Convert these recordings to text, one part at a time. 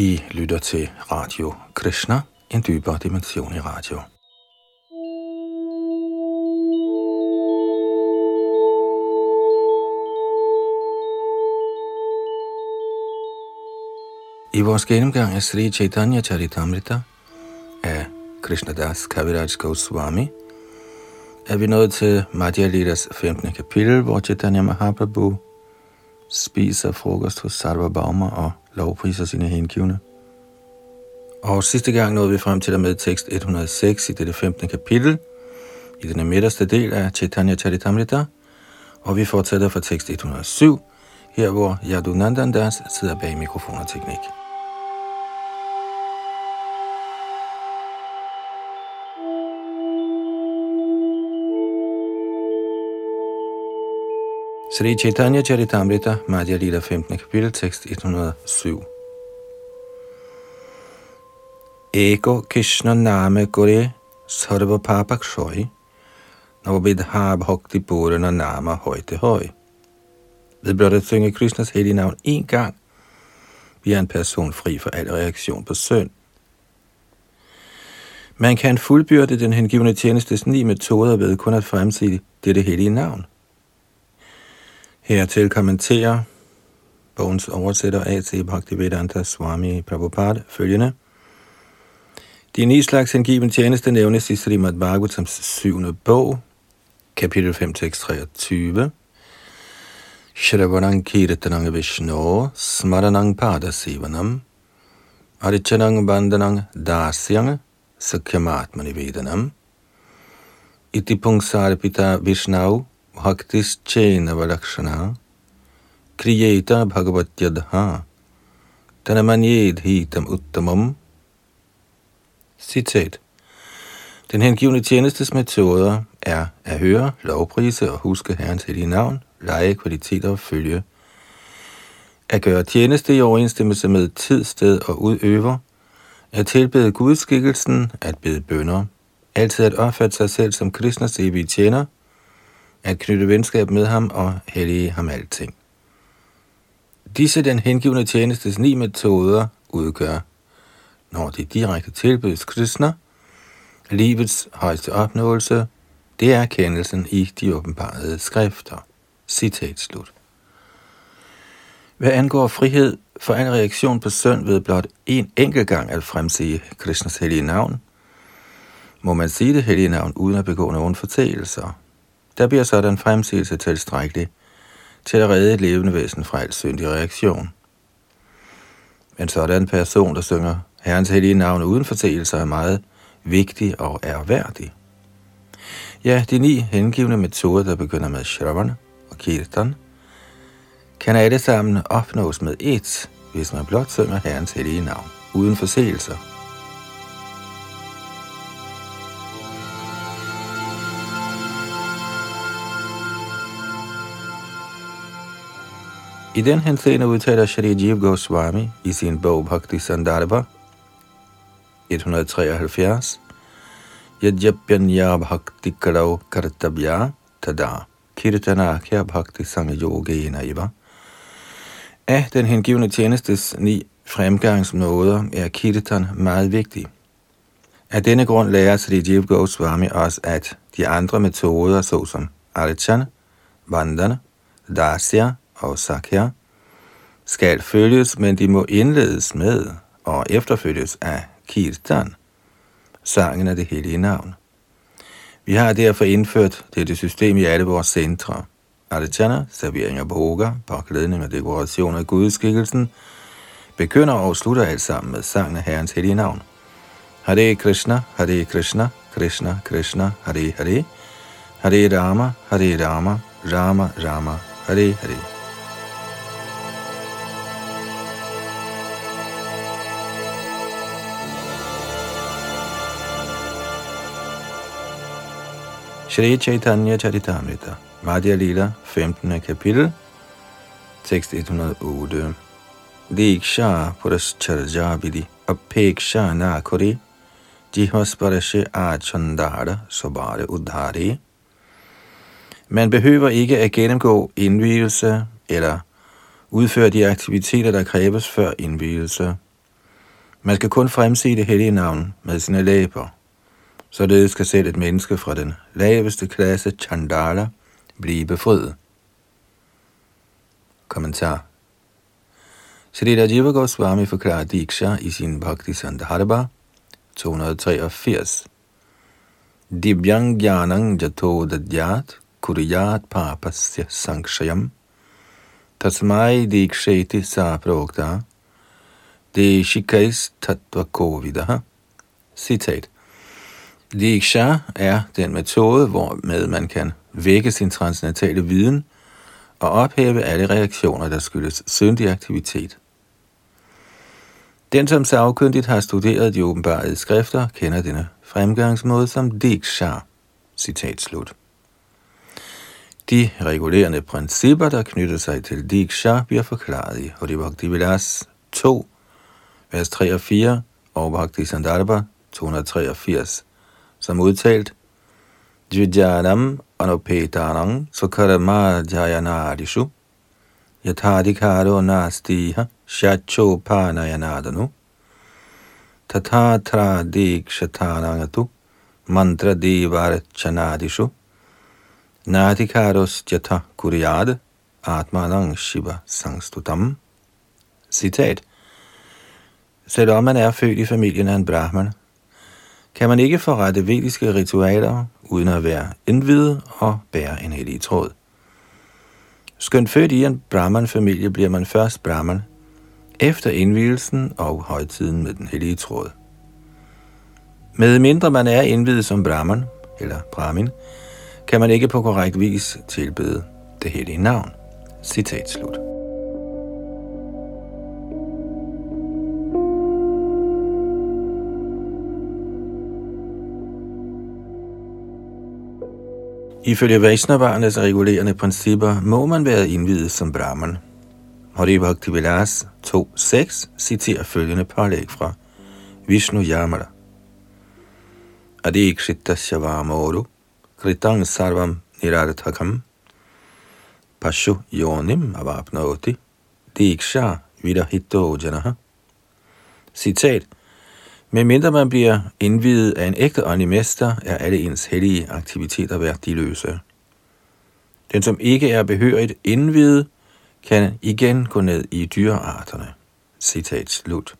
I lytter til Radio Krishna, en dybere dimension i radio. I vores gennemgang af Sri Chaitanya Charitamrita af Krishnadas Kaviraj Goswami er vi nået til Madhya Lidas 15. kapitel, hvor Chaitanya Mahaprabhu spiser frokost hos Sarva Bauma og lovpriser sine henkivne. Og sidste gang nåede vi frem til der med tekst 106 i dette 15. kapitel, i den midterste del af Chaitanya Charitamrita, og vi fortsætter fra tekst 107, her hvor Yadunandandas sidder bag mikrofon og teknik. Sri Chaitanya Charitamrita, Madhya Lila 15. kapitel, tekst 107. Eko Krishna Name Gore Sarva Papa Kshoy Navabidha Bhakti Purana Nama Højte Høj. Ved blot at synge Krishnas hellige navn én gang, bliver en person fri for al reaktion på synd. Man kan fuldbyrde den hengivne tjenestes ni metoder ved kun at fremsige dette hellige navn. Hertil kommenterer bogens oversætter A.C. Bhaktivedanta Swami Prabhupada følgende. De ni slags hengiven tjeneste nævnes i Srimad Bhagavatams syvende bog, kapitel 5, tekst 23. Shravanang kirtanang Vishnu smaranang padasivanam, arichanang bandanang dasyang, sakyamatmani vedanam, iti pungsarpita vishnau, bhaktischenavarakshana Kriyeta Bhagavatyadha tanamanyedhitam uttamam Citat Den hengivne tjenestes metoder er at høre, lovprise og huske Herrens hellige navn, lege kvaliteter og følge. At gøre tjeneste i overensstemmelse med tid, sted og udøver. At tilbede gudskikkelsen, at bede bønder. Altid at opfatte sig selv som Krishnas evige tjener – at knytte venskab med ham og hellige ham alting. Disse den hengivende tjenestes ni metoder udgør, når de direkte tilbydes Krishna, livets højeste opnåelse, det er erkendelsen i de åbenbarede skrifter. Citat slut. Hvad angår frihed for en reaktion på søn ved blot en enkelt gang at fremsige Krishnas hellige navn, må man sige det hellige navn uden at begå nogen fortælelser, der bliver sådan fremsigelse tilstrækkelig til at redde et levende væsen fra al syndig reaktion. En sådan person, der synger Herrens hellige navn uden forseelser, er meget vigtig og ærværdig. Ja, de ni hengivne metoder, der begynder med Shravan og Kirtan, kan alle sammen opnås med ét, hvis man blot synger Herrens hellige navn uden forseelser. I den henseende udtaler Shri Jiv Goswami i sin bog Bhakti Sandarbha 173, Yajapyanya Bhakti Karau Kartabya Tada Kirtanakya Bhakti Sangyogena Iva. Af den hengivne tjenestes ni fremgangsmåder er kirtan meget vigtig. Af denne grund lærer Sri Jiv Goswami os, at de andre metoder, såsom archan, Vandana, Dasya og Sakya skal følges, men de må indledes med og efterfølges af Kirtan, sangen af det hellige navn. Vi har derfor indført dette system i alle vores centre. Aditana, servering af boga, påklædning og dekoration af gudskikkelsen, begynder og slutter alt sammen med sangen af Herrens hellige navn. Hare Krishna, Hare Krishna, Krishna Krishna, Hare Hare, Hare Rama, Hare Rama, Rama Rama, Hare Hare. Shri Chaitanya Charitamrita, Madhya Lila, 15. kapitel, tekst 108. Diksha Purascharja Vidhi Apeksha Nakuri Jihvasparashe Achandara Sobare Udhari Man behøver ikke at gennemgå indvielse eller udføre de aktiviteter, der kræves før indvielse. Man skal kun fremsige det hellige navn med sine læber. Således kan selv et menneske fra den laveste klasse, Chandala, blive befriet. Kommentar. Srila Jiva Goswami forklarer Diksha i sin Bhakti Sandharba 283. Dibyang Gyanang Jato Dadyat Kuriyat Papasya Sankshayam. Tasmai Diksheti De Deshikais Tattva Kovidaha Citat. Diksha er den metode, hvormed man kan vække sin transcendentale viden og ophæve alle reaktioner, der skyldes syndig aktivitet. Den, som sagkyndigt har studeret de åbenbare skrifter, kender denne fremgangsmåde som Diksha. Citat slut. De regulerende principper, der knytter sig til Diksha, bliver forklaret i Bhakti Vilas 2, vers 3 og 4 og Bhakti Sandarbha 283, som udtalt Dvijanam anupetanang sukarama jayanadishu yathadikaro nastiha shacho panayanadanu tathatra dikshatanangatu mantra divarchanadishu natikaros jata kuryad atmanang shiva sangstutam. Citat. Selvom man er født i familien af en brahman, kan man ikke forrette vediske ritualer uden at være indvidet og bære en hellig tråd. Skønt født i en brahman-familie bliver man først brahman, efter indvielsen og højtiden med den hellige tråd. Med mindre man er indvidet som brahman, eller brahmin, kan man ikke på korrekt vis tilbede det hellige navn. Citat slut. Ifølge Vaishnavarnes regulerende principper må man være indvidet som brahman. Hari Bhakti Vilas 2.6 citerer følgende pålæg fra Vishnu Yamala. Adikshita Shavamoru Kritang Sarvam Nirarthakam Pashu Yonim Avapnoti Diksha Vidahito Janaha Citat men mindre man bliver indvidet af en ægte åndelig mester, er alle ens hellige aktiviteter værdiløse. Den, som ikke er behørigt indvidet, kan igen gå ned i dyrearterne. Citat slut.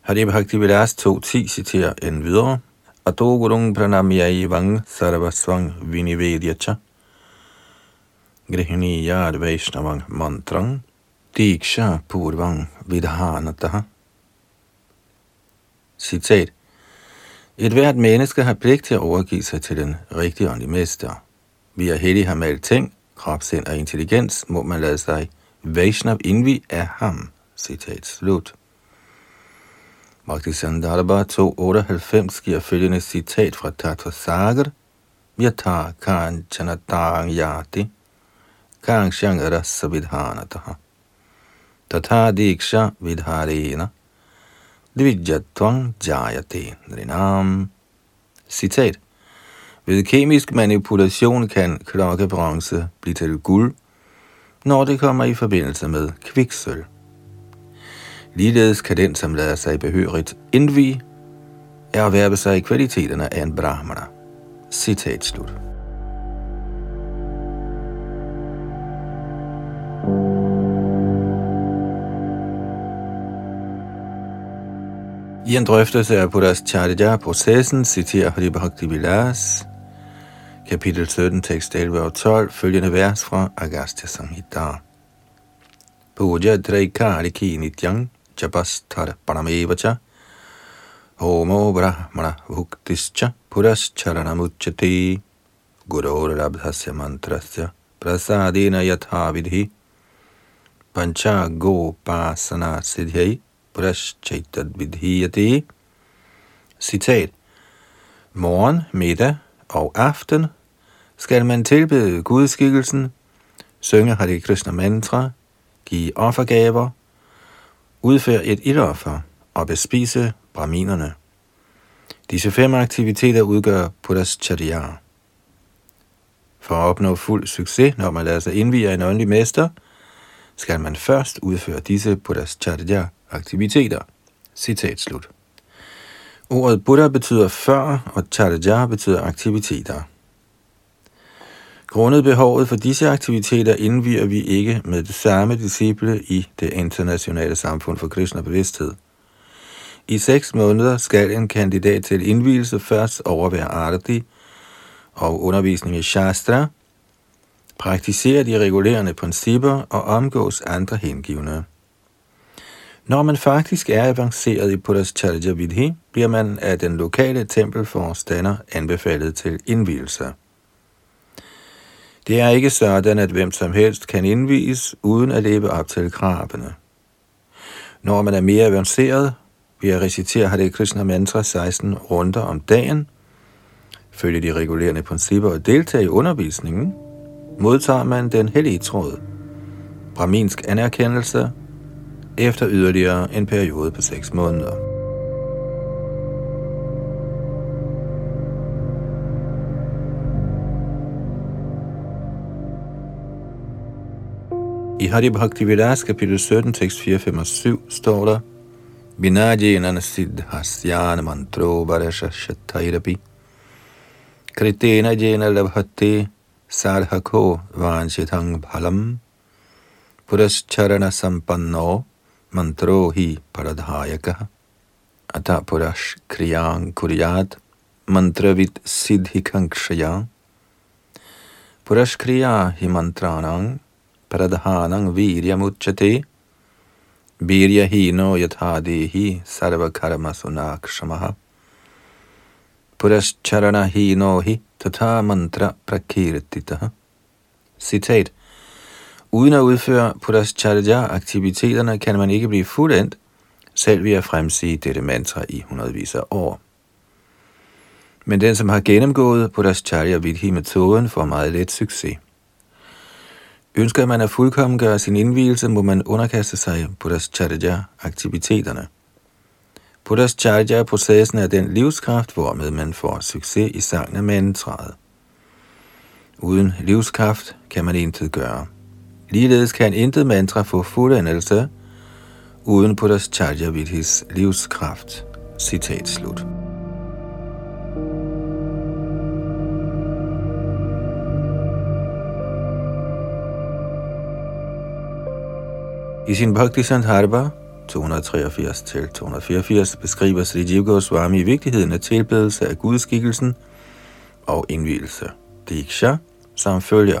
Hadib Bhakti Vilas 2.10 citerer en videre. Ato gurung pranamyai vang sarvasvang vinivedyacha. Grihniyad Vaishnavang mantrang. Diksha purvang vidhanataha. Citat. Et hvert menneske har pligt til at overgive sig til den rigtige åndelige mester. Vi er heldige ham alle ting, krop, sind og intelligens, må man lade sig Vaishnav indvi af ham. Citat slut. Bhakti Sandarbha 298 giver følgende citat fra Tattva Sagar. Yata kan chanatang yati kan shangara vidhanataha. Tata diksha vidharena Dvijatwang jayate nrinam. Citat. Ved kemisk manipulation kan klokkebronze blive til guld, når det kommer i forbindelse med kviksøl. Ligeledes kan den, som lader sig behørigt indvi, erhverve sig i kvaliteterne af en brahmana. Citat slut. I en drøftelse af Buddhas Charya-processen citerer Hari Bhakti Vilas, kapitel 17, tekst 11 og 12, følgende vers fra Agastya Samhita. Puja Draikari Nityang Japasthar Panamevacha Homo Brahmana Bhuktischa Puras Charanamuchati Gurur Rabdhasya Mantrasya prasadina Yatha Vidhi Pancha Gopasana Siddhyai Prashchaitad vidhiyati. Citat. Morgen, middag og aften skal man tilbede gudskikkelsen, synge Hare Krishna mantra, give offergaver, udføre et ildoffer og bespise braminerne. Disse fem aktiviteter udgør Charya. For at opnå fuld succes, når man lader sig indvige en åndelig mester, skal man først udføre disse Charya aktiviteter. Citat slut. Ordet Buddha betyder før, og Charja betyder aktiviteter. Grundet behovet for disse aktiviteter indviger vi ikke med det samme disciple i det internationale samfund for Krishna bevidsthed. I seks måneder skal en kandidat til indvielse først overvære arti og undervisning i Shastra, praktisere de regulerende principper og omgås andre hengivne. Når man faktisk er avanceret i Purashcharya Vidhi, bliver man af den lokale tempelforstander anbefalet til indvielse. Det er ikke sådan, at hvem som helst kan indvies uden at leve op til kravene. Når man er mere avanceret, ved at recitere Hare Krishna mantra 16 runder om dagen, følge de regulerende principper og deltage i undervisningen, modtager man den hellige tråd, braminsk anerkendelse, efter yderligere en periode på 6 måneder. I Hari Bhakti Vilas kapitel 17, tekst 4, 5 og 7 står der, Vinajena siddhasyana mantro varasha shatairapi kritena jena labhate sarhako vanchitang bhalam purascharana sampanno मंत्रो ही फलदायक अतः पुरस्क्रियाँ कुरियात मंत्रवित सिद्धि सिद्धिकंक्षया पुरस्क्रिया हि मंत्राणां प्रधानं वीर्यमुच्यते। वीर्यहीनो यथा देहि सर्वकर्मसुनाक्षमः। पुरश्चरणहीनो हि तथा मन्त्रप्रकीर्तितः सिथैट् Uden at udføre purascharja-aktiviteterne kan man ikke blive fuldendt, selv ved at fremsige dette mantra i hundredvis af år. Men den, som har gennemgået purascharja vidhi-metoden, får meget let succes. Ønsker man at fuldkommen gøre sin indvielse, må man underkaste sig Buddhas Charya-aktiviteterne. Buddhas Charya-processen er den livskraft, hvormed man får succes i sangen af mantraet. Uden livskraft kan man intet gøre. Ligeledes kan intet mantra få fuldendelse uden Buddhas Charya-vidhis livskraft. Citat slut. I sin Bhakti Sandharva 283-284 beskriver Sri Jiv Goswami vigtigheden af tilbedelse af gudskikkelsen og indvielse. Diksha, som følger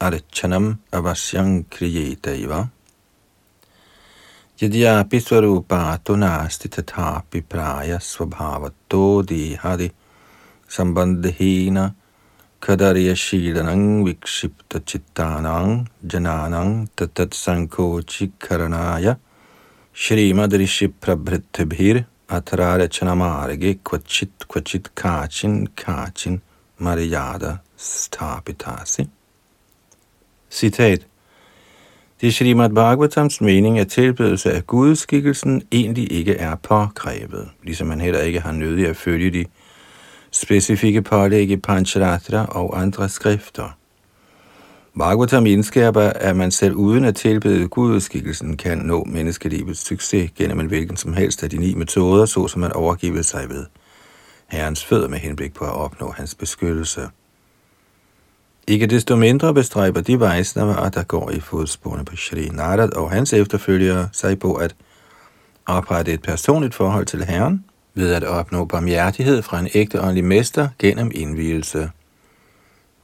Sambandha Visheshang Diksha Vidhanena Shri Guru Charana Archanam Avasyang Kriyetaiva Yadyapi Swarupato Nasti Tathapi Praya svabhavato Dihadi Sambandhina Kadarya Shilanang Vikshipta Chittanang Jananang Tatat Sankochi Karanaya Shrimad Rishi Prabhritibhir Atrare Chanamarge Kvachit Kvachit Kachin Kachin Maryada Stapitasi. Citat. Det er Srimad Bhagavatams mening, at tilbedelse af gudskikkelsen egentlig ikke er påkrævet, ligesom man heller ikke har nødig at følge de specifikke pålæg i Pancharatra og andre skrifter. Bhagavatam indskærper, at man selv uden at tilbede gudskikkelsen kan nå menneskelivets succes gennem en hvilken som helst af de ni metoder, såsom man overgiver sig ved Herrens fødder med henblik på at opnå hans beskyttelse. Ikke desto mindre bestræber de vejsnaver, der går i fodsporene på Shri Narad og hans efterfølgere sig på at oprette et personligt forhold til Herren ved at opnå barmhjertighed fra en ægte åndelig mester gennem indvielse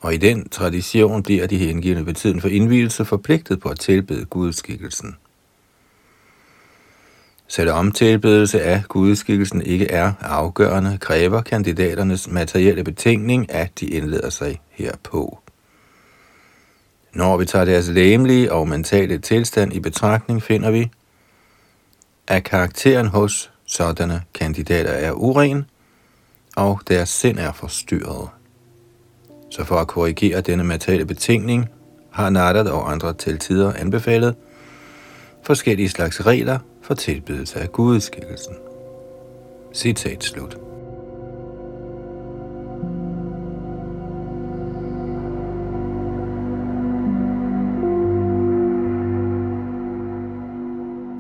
og i den tradition bliver de hengivne ved tiden for indvielse forpligtet på at tilbede gudskikkelsen. Selvom tilbedelse af gudskikkelsen ikke er afgørende, kræver kandidaternes materielle betingning, at de indleder sig herpå. Når vi tager deres læmelige og mentale tilstand i betragtning, finder vi, at karakteren hos Sådanne kandidater er uren, og deres sind er forstyrret. Så for at korrigere denne materielle betingning, har Nardat og andre til tider anbefalet forskellige slags regler for tilbedelse af gudskikkelsen. Citat slut.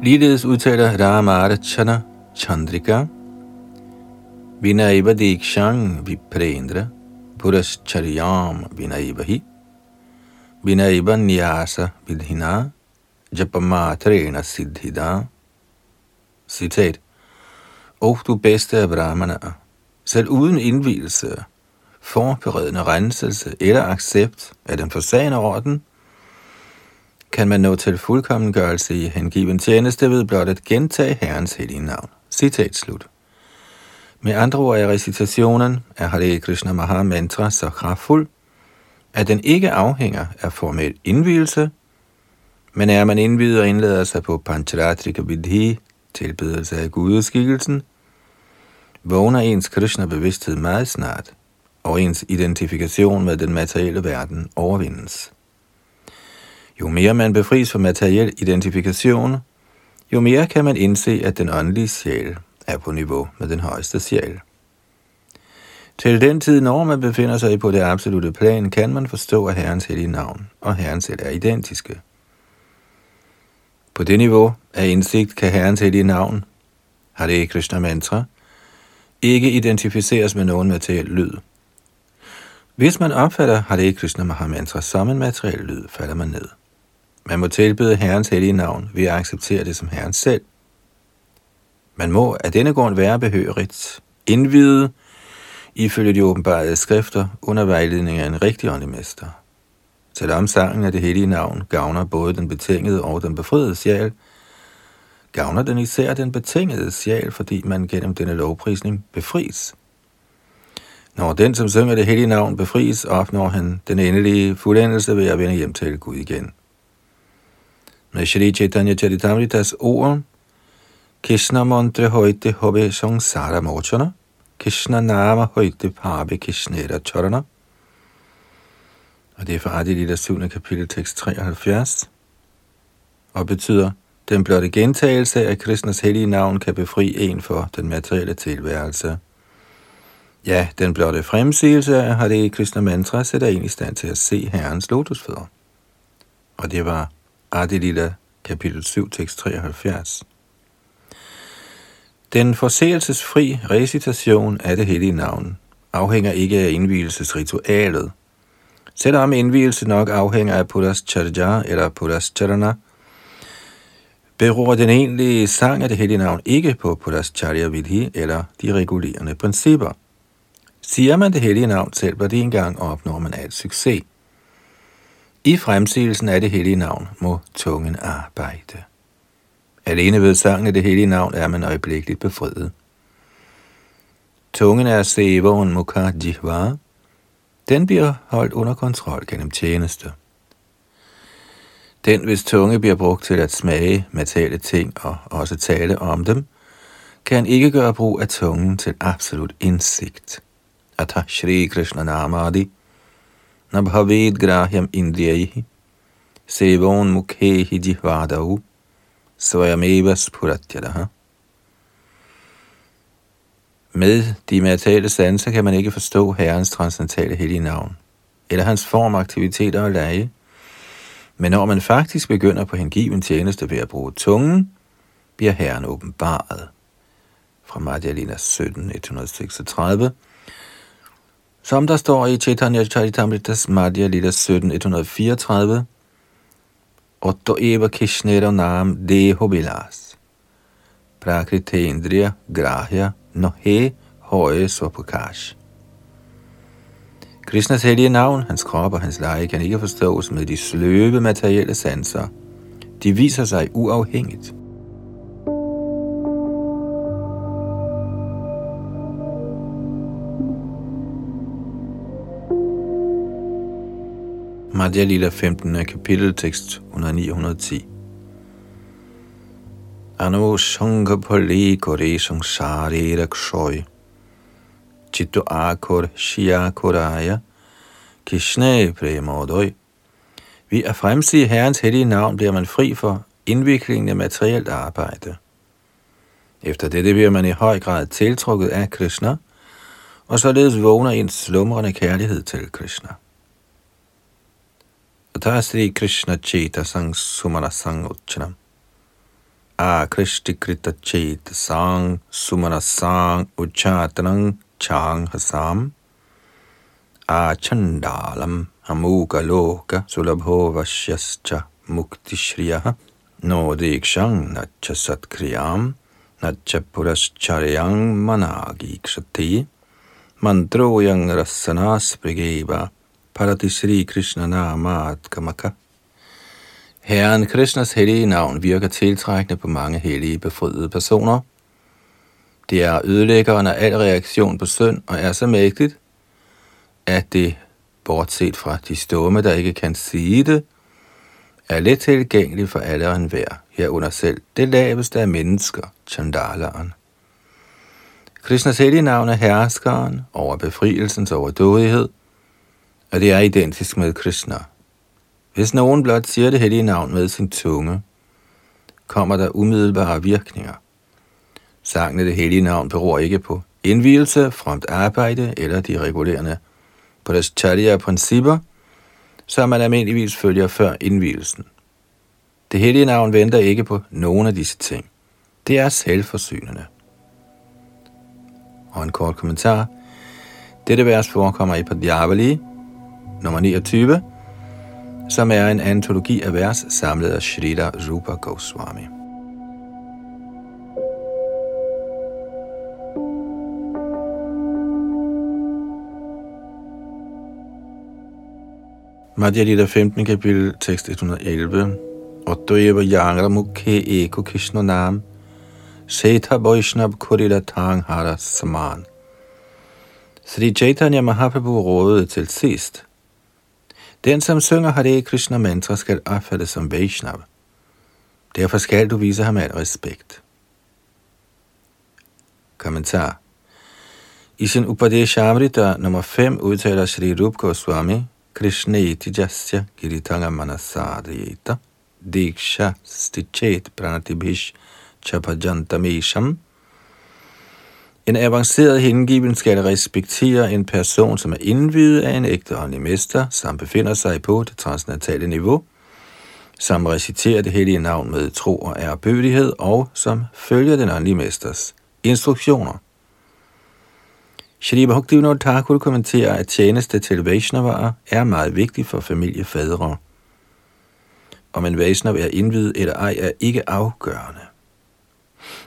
Ligeledes udtaler Ramada Chana Chandrika, Vinaiva Dikshang Viprendra, Purascharyam Vinaivahi, Vinaiva Nyasa Vidhina, Japamatrena Siddhida. Citat. Og du bedste af brahmanaer, selv uden indvielse, forberedende renselse eller accept af den forsagende orden, kan man nå til fuldkommengørelse i hengiven tjeneste ved blot at gentage Herrens hellige navn. Citat slut. Med andre ord er recitationen af Hare Krishna Maha Mantra så kraftfuld, at den ikke afhænger af formel indvielse, men er man indvidet og indlader sig på Pancharatrika Vidhi, tilbedelse af gudeskikkelsen, vågner ens Krishna-bevidsthed meget snart, og ens identifikation med den materielle verden overvindes. Jo mere man befries fra materiel identifikation, jo mere kan man indse, at den åndelige sjæl er på niveau med den højeste sjæl. Til den tid, når man befinder sig på det absolute plan, kan man forstå, at Herrens hellige navn og Herren selv er identiske. På det niveau af indsigt kan Herrens hellige navn, Hare Krishna Mantra, ikke identificeres med nogen materiel lyd. Hvis man opfatter Hare Krishna Mahamantra som en materiel lyd, falder man ned. Man må tilbede Herrens hellige navn ved at acceptere det som Herren selv. Man må af denne grund være behørigt, indvide, ifølge de åbenbare skrifter, under vejledning af en rigtig åndelig mester. Selvom sangen af det hellige navn gavner både den betingede og den befriede sjæl, gavner den især den betingede sjæl, fordi man gennem denne lovprisning befries. Når den, som synger det hellige navn, befries, opnår han den endelige fuldendelse ved at vende hjem til Gud igen. Med Shri Chaitanya Charitamritas ord, Krishna mantra højte hobe sangsara mochana, Krishna nama højte pabe Krishnera charana. Og det er fra Adi Lilla 7. kapitel tekst 73, og betyder, den blotte gentagelse af Krishnas hellige navn kan befri en for den materielle tilværelse. Ja, den blotte fremsigelse af Hare Krishna mantra sætter en i stand til at se Herrens lotusfødder. Og det var Adilita, kapitel 7, tekst 73. Den forseelsesfri recitation af det hellige navn afhænger ikke af indvielsesritualet. Selvom indvielse nok afhænger af Pudas Charja eller Pudas Charana, beror den egentlige sang af det hellige navn ikke på Pudas Charya Vidhi eller de regulerende principper. Siger man det hellige navn selv, var det engang opnår man alt succes. I fremsigelsen af det hellige navn må tungen arbejde. Alene ved sangen af det hellige navn er man øjeblikkeligt befriet. Tungen er sevoen mukha Den bliver holdt under kontrol gennem tjeneste. Den, hvis tunge bliver brugt til at smage materielle ting og også tale om dem, kan ikke gøre brug af tungen til absolut indsigt. Atashri Krishna Namadi – nabhavet grahyam indriyaihi, sevon mukhehi jihvadau, svayameva spuratyadaha. Med de materielle sanser kan man ikke forstå Herrens transcendentale hellige navn, eller hans form, aktiviteter og lege. Men når man faktisk begynder på hengiven tjeneste ved at bruge tungen, bliver Herren åbenbaret. Fra Madhya 17, 136 som der står i Chaitanya Charitamritas Madhya Lita 1734, Otto eva Kishnero nam deho Vilas, Prakritendriya grahya nohe høje Sopakash. Krishnas hellige navn, hans krop og hans leje kan ikke forstås med de sløve materielle sanser. De viser sig uafhængigt. Madhya Lila 15. kapitel, tekst 109-110. sangha pali Kore Sangsare Rakshoy Chitto Akor Shia Koraya Krishna e Premodoy Ved at fremsige Herrens hellige navn bliver man fri for indviklingen af materielt arbejde. Efter dette bliver man i høj grad tiltrukket af Krishna, og således vågner ens slumrende kærlighed til Krishna. Sri Krishna Chaita Sang Sumana Sang Uchanam. A Krishti Krita Chaita Sang Sumana Sang Uchatanang Chang Hasam. A Chandalam Amuka Loka Sulabho Vashyascha Mukti Shriyaha. No Dikshang Natcha Satkriyam Natcha Purascharyang Managi Kshati. Rasanas Brigeba Parati Sri Krishna Namat Kamaka. Herren Krishnas hellige navn virker tiltrækkende på mange hellige befriede personer. Det er ødelæggeren af al reaktion på synd og er så mægtigt, at det, bortset fra de stumme, der ikke kan sige det, er let tilgængeligt for alle og enhver, herunder selv det laveste af mennesker, Chandalaren. Krishnas hellige navn er herskeren over befrielsens overdådighed – og det er identisk med Krishna. Hvis nogen blot siger det hellige navn med sin tunge, kommer der umiddelbare virkninger. Sangen af det hellige navn beror ikke på indvielse, fremt arbejde eller de regulerende på deres charya-principper, som man almindeligvis følger før indvielsen. Det hellige navn venter ikke på nogen af disse ting. Det er selvforsynende. Og en kort kommentar. Dette vers forekommer i Padjavali, nummer 29, som er en antologi af vers samlet af Shrita Rupa Goswami. Madhya Lita 15. kapitel, tekst 111. Ottoeva Yangra Mukhe Eko Krishna Nam Seta Vaishnav Kurila Tanghara Saman. Sri Chaitanya Mahaprabhu rådede til sidst, den, som synger Hare Krishna mantra, skal opfattes som Vaishnav. Derfor skal du vise ham al respekt. Kommentar. I sin Upadeshamrita nummer 5 udtaler Sri Rup Goswami, Krishna iti jasya giritanga manasadriyeta, diksha stichet pranatibhish chapajantamesham, en avanceret hengiven skal respektere en person, som er indvidet af en ægte åndelig mester, som befinder sig på det transcendentale niveau, som reciterer det hellige navn med tro og ærbødighed, og som følger den åndelige mesters instruktioner. Shri Bhaktivinoda Thakur kommenterer, at tjeneste til Vaishnavaer er meget vigtig for familiefædre. Om en Vaishnav er indvidet eller ej, er ikke afgørende.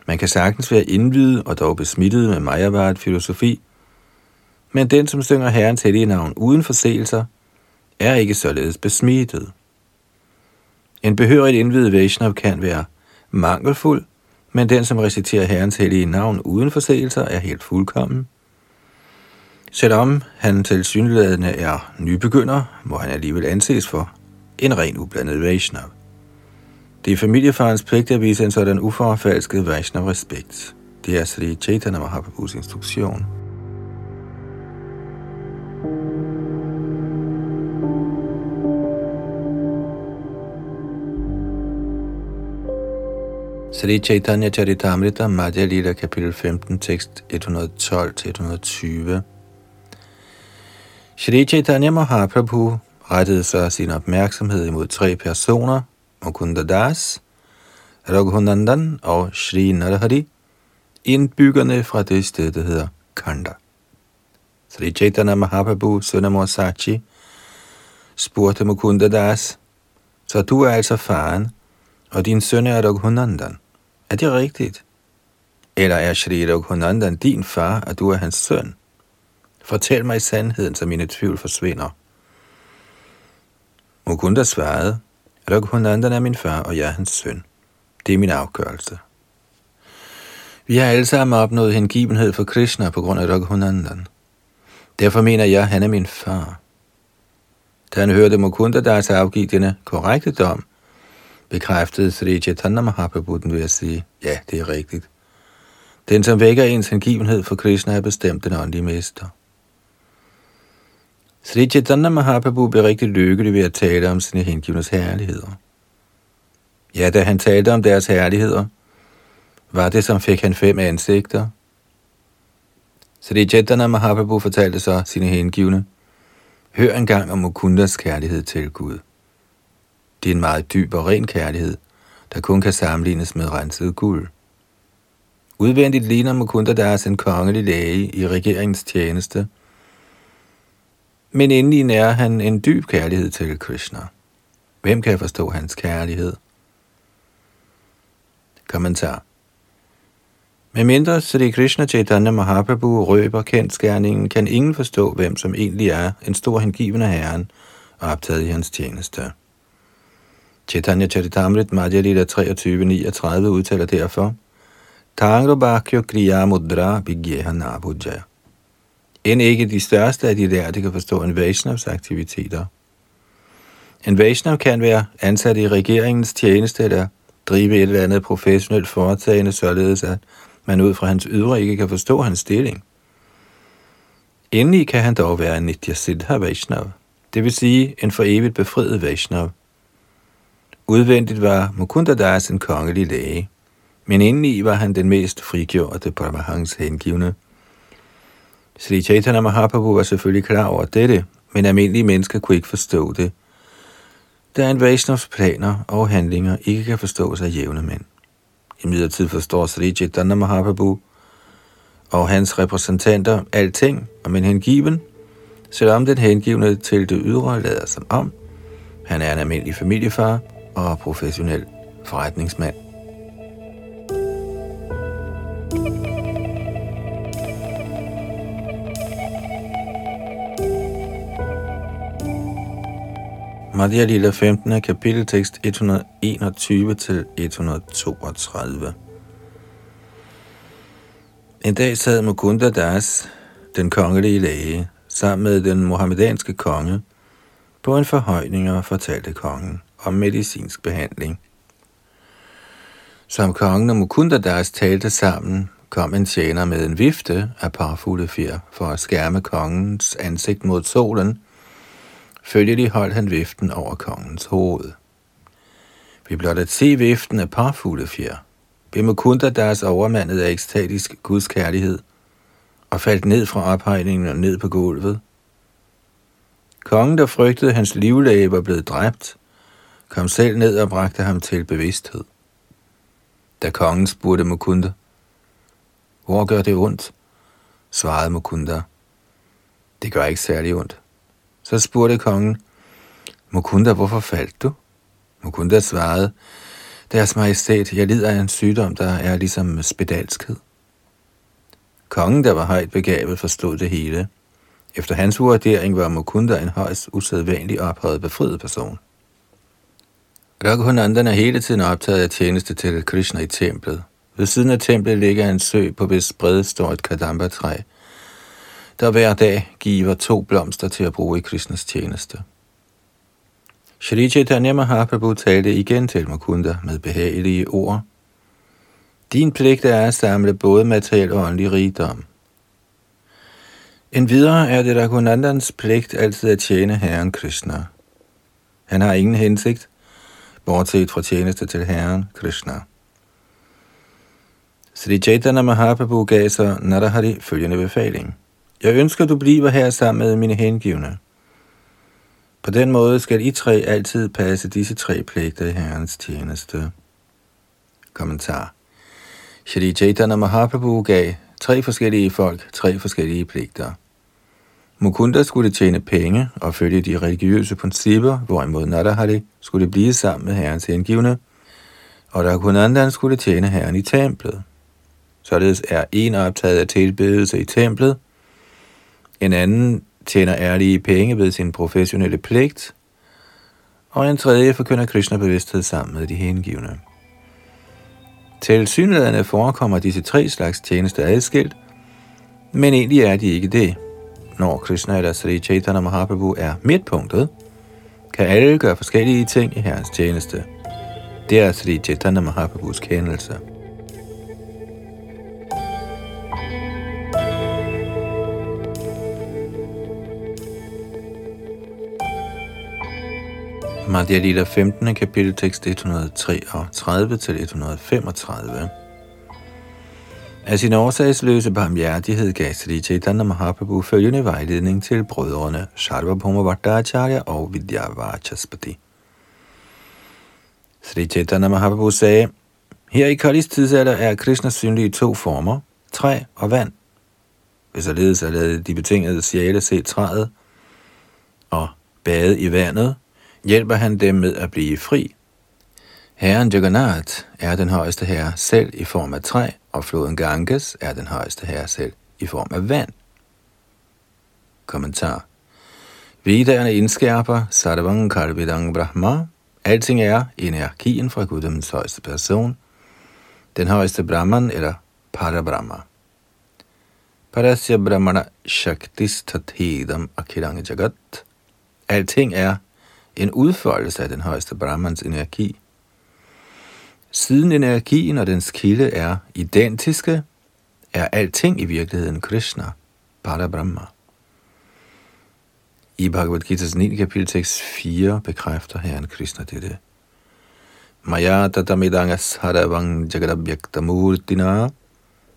Man kan sagtens være indvidet og dog besmittet med Mayavad filosofi, men den, som synger Herrens hellige navn uden forseelser, er ikke således besmittet. En behørigt indvidet Vaishnav kan være mangelfuld, men den, som reciterer Herrens hellige navn uden forseelser, er helt fuldkommen. Selvom han til synlædende er nybegynder, må han alligevel anses for en ren ublandet Vaishnav. Det er familiefarens pligt at vise en sådan uforfalsket Vaishnav respekt. Det er Sri Chaitanya Mahaprabhus instruktion. Sri Chaitanya Charitamrita Madhya Lila kapitel 15 tekst 112-120 Sri Chaitanya Mahaprabhu rettede så sin opmærksomhed imod tre personer, Mukunda Das, Raghunandan og Shri Narahari, indbyggerne fra det sted, der hedder Kanda. Sri Chaitanya Mahaprabhu, søn Sachi, spurgte Mukunda Das, så du er altså faren, og din søn er Raghunandan. Er det rigtigt? Eller er Shri Raghunandan din far, og du er hans søn? Fortæl mig sandheden, så mine tvivl forsvinder. Mukunda svarede, Raghunandan er min far, og jeg er hans søn. Det er min afgørelse. Vi har alle sammen opnået hengivenhed for Krishna på grund af Raghunandan. Derfor mener jeg, at han er min far. Da han hørte Mukunda Dasa afgive denne korrekte dom, bekræftede Sri Chaitanya Mahaprabhu den ved at sige, ja, det er rigtigt. Den, som vækker ens hengivenhed for Krishna, er bestemt den åndelige mester. Sri Chaitanya Mahaprabhu blev rigtig lykkelig ved at tale om sine hengivnes herligheder. Ja, da han talte om deres herligheder, var det, som fik han fem ansigter. Sri Chaitanya Mahaprabhu fortalte så sine hengivne, hør engang om Mukundas kærlighed til Gud. Det er en meget dyb og ren kærlighed, der kun kan sammenlignes med renset guld. Udvendigt ligner Mukunda deres en kongelig læge i regeringens tjeneste, men indeni nærer han en dyb kærlighed til Krishna. Hvem kan forstå hans kærlighed? Kommentar med mindre Sri Krishna Chaitanya Mahaprabhu røber kendskærningen, kan ingen forstå, hvem som egentlig er en stor hengiven af Herren og optaget i hans tjeneste. Chaitanya Charitamrit Madhya Lila 23.39 udtaler derfor, Tangrobhakyo Kriya Mudra Vigyeha Nabhujaya. End ikke de største af de lærte kan forstå en Vaishnavs aktiviteter. En Vaishnav kan være ansat i regeringens tjeneste eller drive et eller andet professionelt foretagende, således at man ud fra hans ydre ikke kan forstå hans stilling. Endelig kan han dog være en Nitya Siddha Vaishnav, det vil sige en for evigt befriet Vaishnav. Udvendigt var Mukunda Das en kongelig læge, men indeni var han den mest frigjorte Brahmahans hengivne. Sri Chaitanya Mahaprabhu var selvfølgelig klar over dette, men almindelige mennesker kunne ikke forstå det, da en Vaishnavs planer og handlinger ikke kan forstås af jævne mænd. I midlertid forstår Sri Chaitanya Mahaprabhu og hans repræsentanter alting om en hengiven, selvom den hengivne til det ydre lader som om, han er en almindelig familiefar og professionel forretningsmand. Madhya Lila 15. kapiteltekst 121 til 132. En dag sad Mukunda Das, den kongelige læge, sammen med den mohammedanske konge, på en forhøjning og fortalte kongen om medicinsk behandling. Som kongen og Mukunda Das talte sammen, kom en tjener med en vifte af parfulde fjer for at skærme kongens ansigt mod solen – Følgelig holdt han viften over kongens hoved. Vi blot at se viften af parfulde fjer. Bimukunda deres overmandet af ekstatisk Guds kærlighed og faldt ned fra ophejningen og ned på gulvet. Kongen, der frygtede hans livlæge var blevet dræbt, kom selv ned og bragte ham til bevidsthed. Da kongen spurgte Mukunda, hvor gør det ondt? svarede Mukunda, det gør ikke særlig ondt. Så spurgte kongen, Mukunda, hvorfor faldt du? Mukunda svarede, deres majestæt, jeg lider af en sygdom, der er ligesom spedalskhed. Kongen, der var højt begavet, forstod det hele. Efter hans vurdering var Mukunda en højst usædvanlig ophøjet befriet person. Raghunandan er hele tiden optaget af tjeneste til Krishna i templet. Ved siden af templet ligger en sø, på hvis bred står et kadamba-træ, der hver dag giver to blomster til at bruge i Krishnas tjeneste. Shri Chaitanya Mahaprabhu talte igen til Mukunda med behagelige ord. Din pligt er at samle både materiel og åndelig rigdom. Endvidere er det Raghunandans pligt altid at tjene Herren Krishna. Han har ingen hensigt, bortset fra tjeneste til Herren Krishna. Sri Chaitanya Mahaprabhu gav så Narahari følgende befaling. Jeg ønsker, du bliver her sammen med mine hengivne. På den måde skal I tre altid passe disse tre pligter i Herrens tjeneste. Kommentar. Shri Chaitanya Mahaprabhu gav tre forskellige folk tre forskellige pligter. Mukunda skulle tjene penge og følge de religiøse principper, hvorimod Nadahari skulle blive sammen med herrens hengivne, og Raghunandan skulle tjene herren i templet. Således er en optaget af tilbedelse i templet, en anden tjener ærlige penge ved sin professionelle pligt, og en tredje forkynder Krishna bevidsthed sammen med de hengivne. Til synlædende forekommer disse tre slags tjenester adskilt, men egentlig er de ikke det. Når Krishna eller Sri Chaitanya Mahaprabhu er midtpunktet, kan alle gøre forskellige ting i herrens tjeneste. Det er Sri Chaitanya Mahaprabhus kendelse. Madhya Lila 15. kapitel tekst 133 til 135. Af sin årsagsløse barmhjertighed gav Sri Chaitanya Mahaprabhu følgende vejledning til brødrene Sarvabhauma Bhattacharya og Vidyavachaspati. Sri Chaitanya Mahaprabhu sagde, her i Kalis tidsalder er Krishna synlig i to former, træ og vand. Hvis således er lavet de betingede sjæle se træet og bade i vandet, hjælper han dem med at blive fri. Herren Jagannath er den højeste herre selv i form af træ, og floden Ganges er den højeste herre selv i form af vand. Kommentar. Vedderne indskærper Sarvang Kalvidang Brahma. Alting er energien fra Guddoms højeste person, den højeste Brahman eller Parabrahma. Parasya Brahmana Shaktis Tathedam Akirang Jagat. Alting er en udfoldelse af den højeste Brahmans energi. Siden energien og dens kilde er identiske, er alting i virkeligheden Krishna, Parabrahma. I Bhagavad Gita's 9. kapitel tekst 4 bekræfter Herren Krishna dette. Maya tatamidanga haravang jagadabhyaktamurtina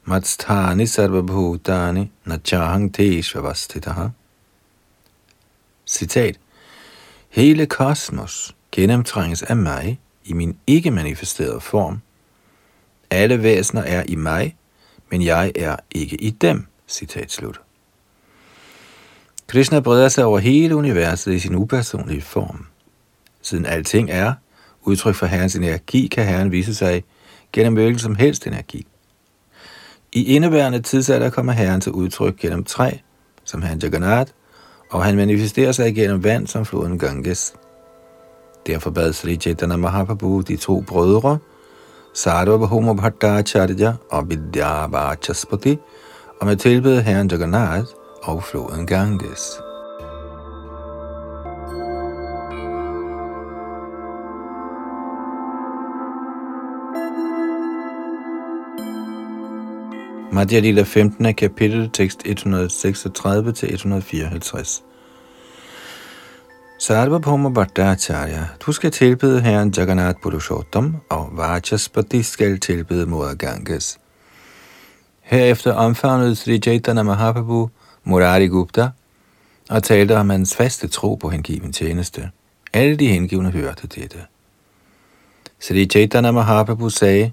matsthani sarvabhutani nachahang teshvavastitaha. Citat. Hele kosmos gennemtrænges af mig i min ikke manifesterede form. Alle væsener er i mig, men jeg er ikke i dem. Citat slut. Krishna breder sig over hele universet i sin upersonlige form. Siden alting er udtryk for Herrens energi, kan Herren vise sig gennem hvilken som helst energi. I indeværende tidsalder kommer Herren til udtryk gennem træ, som Herren Jagannath, og han manifesterer sig gennem vand som floden Ganges. Derfor bad Sri Chaitanya Mahaprabhu de to brødre, Sarvabhauma Bhattacharya og Vidyavachaspati, om at tilbede herren Jagannath og floden Ganges. Madhya Lila 15. kapitel, tekst 136-154. Sarvabhauma Bhattacharya, du skal tilbede herren Jagannath Purushottam, og Vachaspati skal tilbede moder Ganges. Herefter omfavnede Sri Chaitanya Mahaprabhu Murari Gupta og talte om hans faste tro på hengiven tjeneste. Alle de hengivne hørte dette. Sri Chaitanya Mahaprabhu sagde,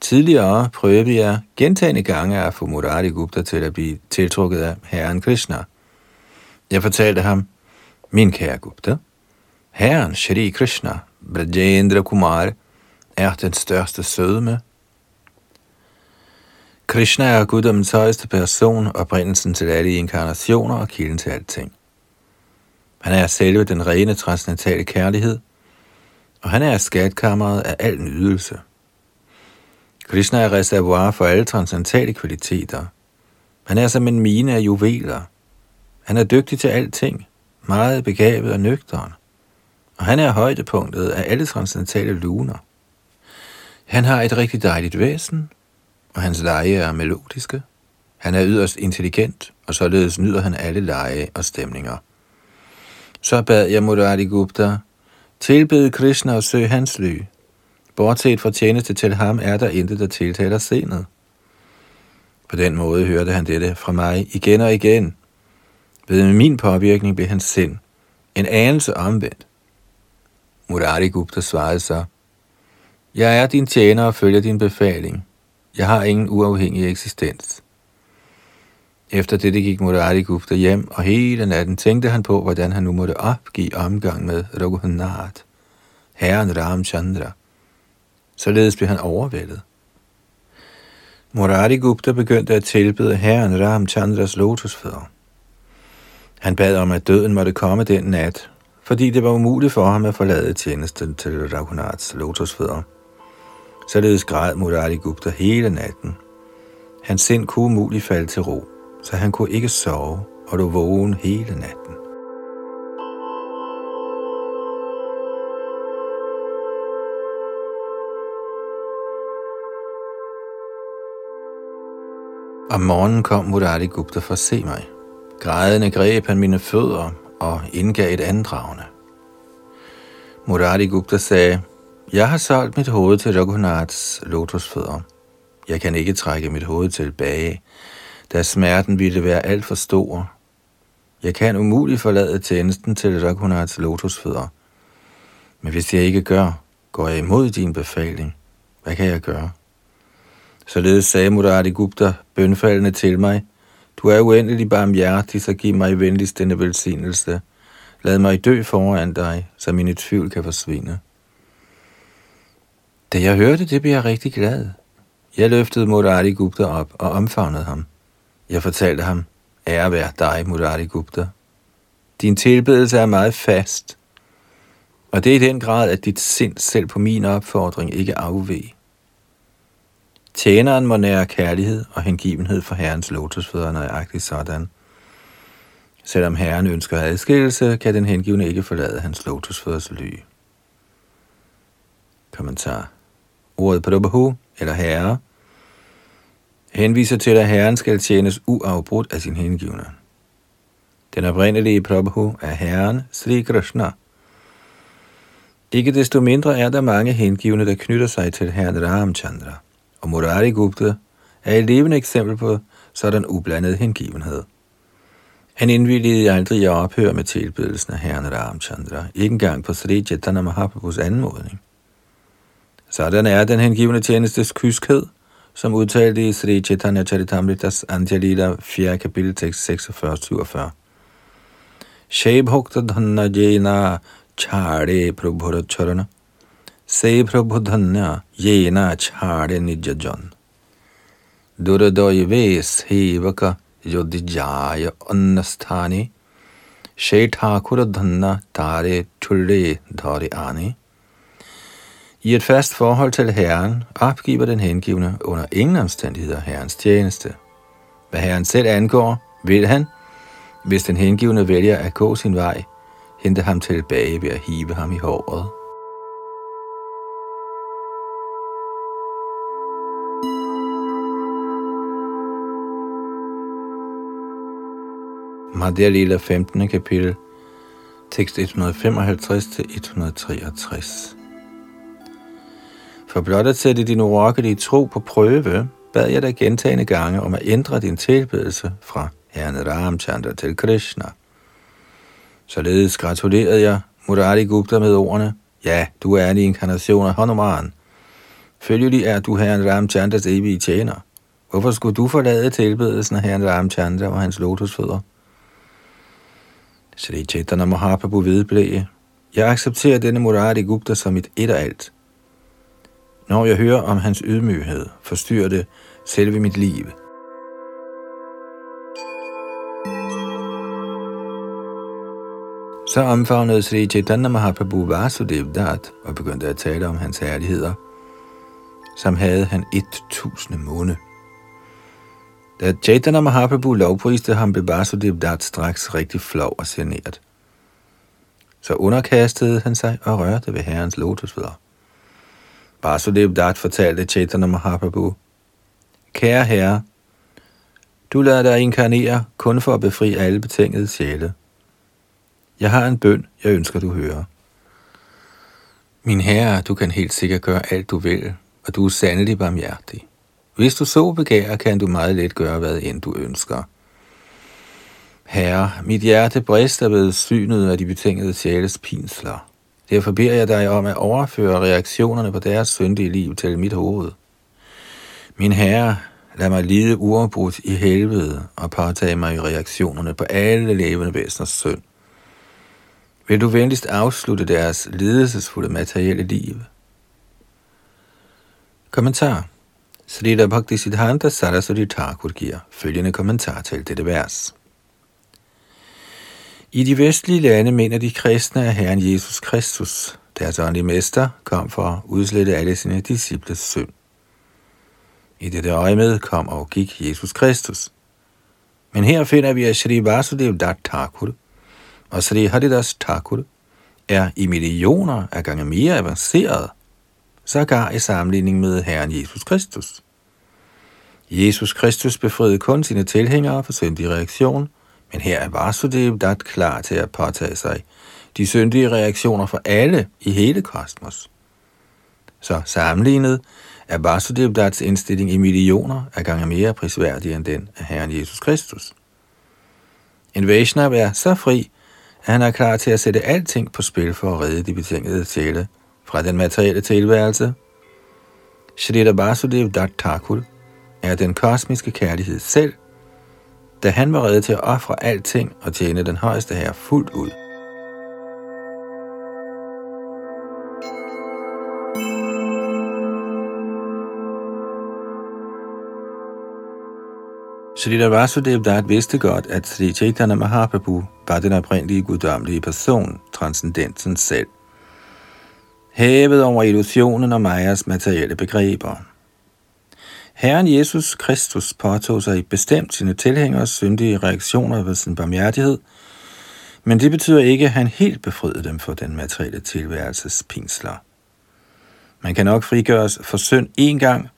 Tidligere prøvede jeg gentagende gange at få Murari Gupta til at blive tiltrukket af Herren Krishna. Jeg fortalte ham, min kære Gupta, Herren Shri Krishna, Brajendra Kumar, er den største sødme. Krishna er guddommens højeste person, oprindelsen til alle inkarnationer og kilden til alting. Han er selve den rene transcendentale kærlighed, og han er skatkammeret af al nydelse. Krishna er reservoir for alle transcendentale kvaliteter. Han er som en mine af juveler. Han er dygtig til alting, meget begavet og nøgteren. Og han er højdepunktet af alle transcendentale luner. Han har et rigtig dejligt væsen, og hans lege er melodiske. Han er yderst intelligent, og således nyder han alle lege og stemninger. Så bad jeg Murari Gupta, tilbede Krishna og søg hans ly, Bortset fra tjeneste til ham er der intet, der tiltaler senet. På den måde hørte han dette fra mig igen og igen. Ved min påvirkning blev hans sind en anelse omvendt. Murari Gupta svarede så, Jeg er din tjener og følger din befaling. Jeg har ingen uafhængig eksistens. Efter dette gik Murari Gupta hjem, og hele natten tænkte han på, hvordan han nu måtte opgive omgang med Raghunath, herren Ramchandra. Således blev han overvældet. Murari Gupta begyndte at tilbede herren Ramchandras lotusfødder. Han bad om, at døden måtte komme den nat, fordi det var umuligt for ham at forlade tjenesten til Raghunaths lotusfødder. Således græd Murari Gupta hele natten. Hans sind kunne umuligt falde til ro, så han kunne ikke sove og lå vågen hele natten. Om morgenen kom Murari Gupta for at se mig. Grædende greb han mine fødder og indgav et andragende. Murari Gupta sagde, jeg har solgt mit hoved til Raghunaths lotusfødder. Jeg kan ikke trække mit hoved tilbage, da smerten ville være alt for stor. Jeg kan umuligt forlade tjenesten til Raghunaths lotusfødder. Men hvis jeg ikke gør, går jeg imod din befaling. Hvad kan jeg gøre? Således sagde Murari Gupta bønfaldende til mig, du er uendelig barmhjertig, så giv mig venligst denne velsignelse. Lad mig dø foran dig, så min tvivl kan forsvinde. Da jeg hørte det, blev jeg rigtig glad. Jeg løftede Murari Gupta op og omfavnede ham. Jeg fortalte ham, ære være dig, Murari Gupta. Din tilbedelse er meget fast, og det er i den grad, at dit sind selv på min opfordring ikke afveg. Tjeneren må nære kærlighed og hengivenhed for Herrens lotusfødder nøjagtigt sådan. Selvom Herren ønsker adskillelse, kan den hengivne ikke forlade hans lotusfødders ly. Kommentar. Ordet Prabhu, eller herre, henviser til, at herren skal tjenes uafbrudt af sin hengivne. Den oprindelige Prabhu er herren Sri Krishna. Ikke desto mindre er der mange hengivne, der knytter sig til herren Ramchandra og Murari Gupta er et levende eksempel på sådan ublandet hengivenhed. Han indvilligede aldrig at ophøre med tilbedelsen af herren Ramchandra, ikke engang på Sri Chaitanya Mahaprabhus anmodning. Sådan er den hengivende tjenestes kyskhed, som udtalte i Sri Chaitanya Charitamritas Anjalila 4. kapitel tekst 46-47. Shebhokta dhanna jena chare prabhura charana Se Prabhu Dhanya Yena Chare Nijajan Duradaive Sevaka Yodijaya Annasthani Shetakura Dhanna Tare Tulle Dhari Ani I et fast forhold til Herren opgiver den hengivne under ingen omstændigheder Herrens tjeneste. Hvad Herren selv angår, vil han, hvis den hengivne vælger at gå sin vej, hente ham tilbage ved at hive ham i håret. Madhya Lila 15. kapitel, tekst 155-163. For blot at sætte din urokkelige tro på prøve, bad jeg dig gentagende gange om at ændre din tilbedelse fra Herren Ramchandra til Krishna. Således gratulerede jeg Murari Gupta med ordene, ja, du er en inkarnation af Hanuman. Følgelig er du Herren Ramchandras evige tjener. Hvorfor skulle du forlade tilbedelsen af Herren Ramchandra og hans lotusfødder? Sri Chaitanya Mahaprabhu vedblæge. jeg accepterer denne Murari Gupta som et et og alt. Når jeg hører om hans ydmyghed, forstyrrer det selve mit liv. Så omfavnede Sri Chaitanya Mahaprabhu Vasudev Dat og begyndte at tale om hans herligheder, som havde han et tusinde måne. Da Chaitanya Mahaprabhu lovpriste ham, blev Vasudev Dat straks rigtig flov og generet. Så underkastede han sig og rørte ved herrens lotusfødder. Vasudev Dat fortalte Chaitanya Mahaprabhu, Kære herre, du lader dig inkarnere kun for at befri alle betingede sjæle. Jeg har en bøn, jeg ønsker, du hører. Min herre, du kan helt sikkert gøre alt, du vil, og du er sandelig barmhjertig. Hvis du så begærer, kan du meget let gøre, hvad end du ønsker. Herre, mit hjerte brister ved synet af de betingede sjæles pinsler. Derfor beder jeg dig om at overføre reaktionerne på deres syndige liv til mit hoved. Min herre, lad mig lide uafbrudt i helvede og påtage mig i reaktionerne på alle levende væseners synd. Vil du venligst afslutte deres lidelsesfulde materielle liv? Kommentar Srila Bhakti Siddhanta Saraswati Thakur giver følgende kommentar til dette vers. I de vestlige lande mener de kristne, at Herren Jesus Kristus, deres åndelige mester, kom for at udslette alle sine disciples synd. I dette øjemed kom og gik Jesus Kristus. Men her finder vi, at Sri Vasudev Dat Thakur og Sri Haridas Thakur er i millioner af gange mere avanceret sågar i sammenligning med Herren Jesus Kristus. Jesus Kristus befriede kun sine tilhængere for syndig reaktion, men her er Vasudev Dat klar til at påtage sig de syndige reaktioner for alle i hele kosmos. Så sammenlignet er Vasudev Dats indstilling i millioner af gange mere prisværdig end den af Herren Jesus Kristus. En Vaishnav er så fri, at han er klar til at sætte alting på spil for at redde de betingede sjæle fra den materielle tilværelse. Shrita Vasudev Dat Thakur er den kosmiske kærlighed selv, da han var reddet til at ofre alting og tjene den højeste herre fuldt ud. Shrita Vasudev Dat vidste godt, at Sri Chaitanya Mahaprabhu var den oprindelige guddommelige person, transcendensen selv. Hævet over illusionen og Majas materielle begreber. Herren Jesus Kristus påtog sig bestemt sine tilhængers syndige reaktioner ved sin barmhjertighed, men det betyder ikke, at han helt befriede dem for den materielle tilværelses pinsler. Man kan nok frigøres for synd én gang,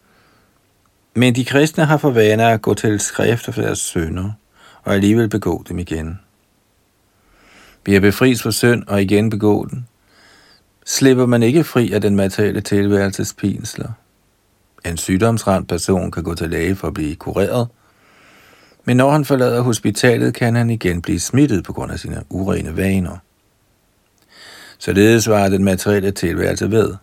men de kristne har for vane at gå til skrifter for deres sønder, og alligevel begå dem igen. Vi er befriet for synd og igen begå den. Slipper man ikke fri af den materielle tilværelses pinsler. En sygdomsramt person kan gå til læge for at blive kureret, men når han forlader hospitalet, kan han igen blive smittet på grund af sine urene vaner. Således var den materielle tilværelse ved.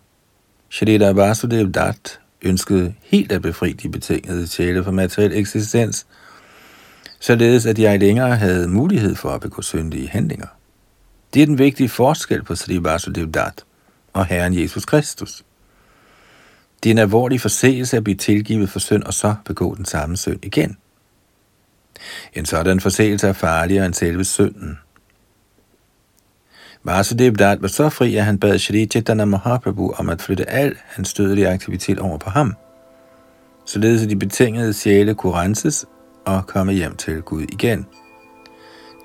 Shalita Vasudev Dat ønskede helt at befri de betingede sjæle fra materiel eksistens, således at de ej længere havde mulighed for at begå syndige handlinger. Det er den vigtige forskel på Sri Vasudev Dat og Herren Jesus Kristus. Det er en alvorlig forseelse at blive tilgivet for synd og så begå den samme synd igen. En sådan forseelse er farligere end selve synden. Vasudev Dat var så fri, at han bad Shri Chaitanya Mahaprabhu om at flytte al hans dødelige aktivitet over på ham, således at de betingede sjæle kunne renses og komme hjem til Gud igen.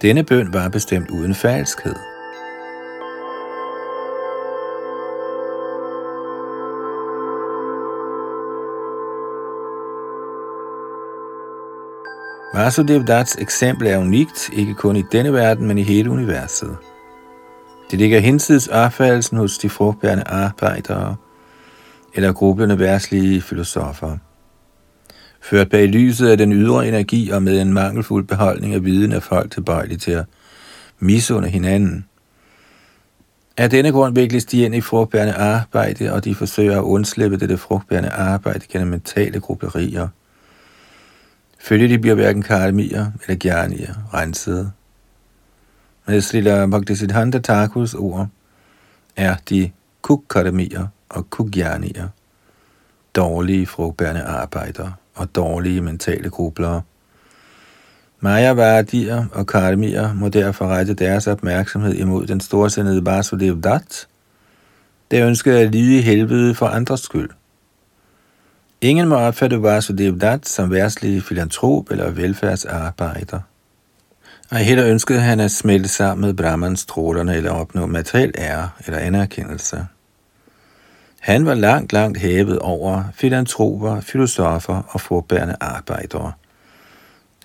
Denne bøn var bestemt uden falskhed. Vasudev Dats eksempel er unikt, ikke kun i denne verden, men i hele universet. Det ligger hinsides opfattelsen hos de frugtbærende arbejdere eller grublende værtslige filosofer. Ført bag lyset af den ydre energi og med en mangelfuld beholdning af viden er folk tilbøjelige til at misunde hinanden. Af denne grund vikles de ind i frugtbærende arbejde, og de forsøger at undslippe dette frugtbærende arbejde gennem mentale grupperier. Følgelig de bliver hverken karmier eller gjernier rensede. Med Srila Bhaktisiddhanta Thakurs ord er de kukkarmier og kukgjernier dårlige frugtbærende arbejder og dårlige mentale grublere. Mayavadier og karmier må derfor rette deres opmærksomhed imod den storsindede Vasudev Dat, der ønsker at lide i helvede for andres skyld. Ingen må opfatte Vasudev Dat som værtslig filantrop eller velfærdsarbejder. Og heller ønskede han at smelte sammen med Brahmans strålerne eller opnå materiel ære eller anerkendelse. Han var langt, langt hævet over filantroper, filosofer og forbærende arbejdere.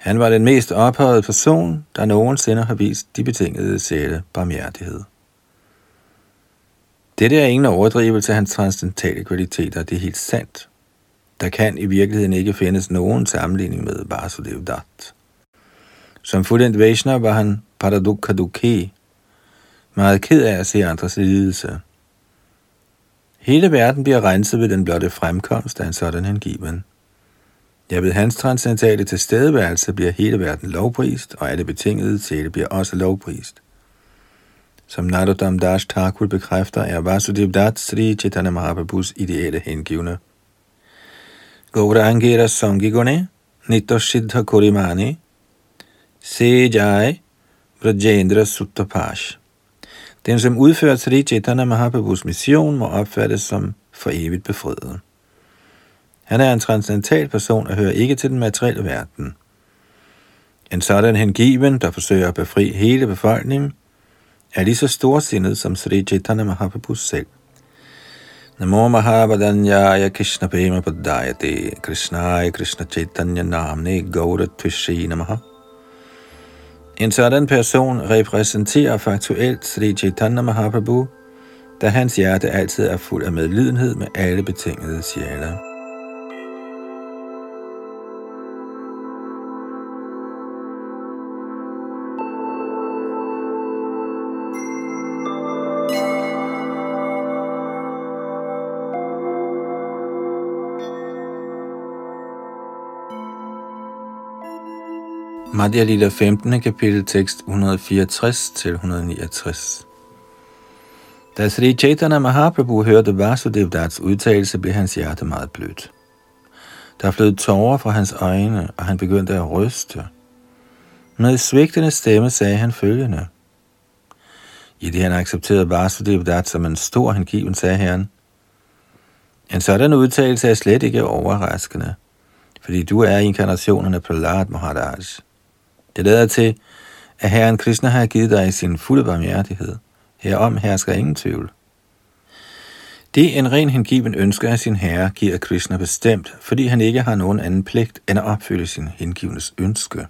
Han var den mest ophøjede person, der nogensinde har vist de betingede sjæle barmhjertighed. Dette er ingen overdrivelse af hans transcendentale kvaliteter, det er helt sandt. Der kan i virkeligheden ikke findes nogen sammenligning med Vasudev Dat. Som fuldendt Vaishnav var han Paradukha meget ked af at se andres lidelse. Hele verden bliver renset ved den blotte fremkomst af en sådan hengiven. Ja, ved hans transcendentale tilstedeværelse bliver hele verden lovprist, og alle betingede sjæle bliver også lovprist. Som Narodam Das Thakur bekræfter, er Vasudev Dat Sri Chaitanya Mahaprabhus ideelle hengivne. Gaurangera Sangigone, Nitoshidha Korimani, Se Jai Vrajendra Suttapash. Den, som udfører Sri Chaitanya Mahaprabhus mission, må opfattes som for evigt befriet. Han er en transcendental person og hører ikke til den materielle verden. En sådan hengiven, der forsøger at befri hele befolkningen, er lige så storsindet som Sri Chaitanya Mahaprabhu selv. Namo Mahabadanyaya Krishna Prema Padayate Krishnaya Krishna Chaitanya Namne Gaura Tvishi Namaha En sådan person repræsenterer faktuelt Sri Chaitanya Mahaprabhu, da hans hjerte altid er fuld af medlidenhed med alle betingede sjæler. Madhya Lila 15. kapitel tekst 164-169. Da Sri Chaitanya Mahaprabhu hørte Vasudev Dats udtalelse, blev hans hjerte meget blødt. Der flød tårer fra hans øjne, og han begyndte at ryste. Med svigtende stemme sagde han følgende. I det han accepterede Vasudev Dat som en stor hengiven, sagde herren. En sådan udtalelse er slet ikke overraskende, fordi du er inkarnationen af Prahlad Maharaj. Det lader til, at Herren Krishna har givet dig sin fulde barmhjertighed. Herom hersker ingen tvivl. Det en ren hengiven ønsker af sin herre, giver Krishna bestemt, fordi han ikke har nogen anden pligt end at opfylde sin hengivenes ønske.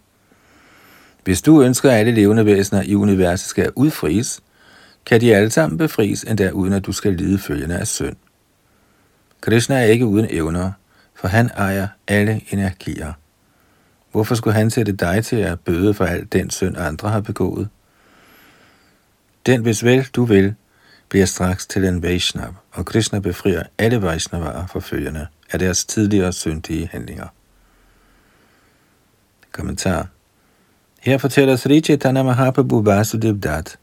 Hvis du ønsker, at alle levende væsener i universet skal udfries, kan de alle sammen befries, endda uden at du skal lide følgende af synd. Krishna er ikke uden evner, for han ejer alle energier. Hvorfor skulle han sætte dig til at bøde for alt den synd, andre har begået? Den, hvis vel du vil, bliver straks til en Vaishnav, og Krishna befrier alle Vaishnavaer for følgende af deres tidligere syndige handlinger. Kommentar Her fortæller Sri Chaitanya Mahaprabhu Vasudev Dat,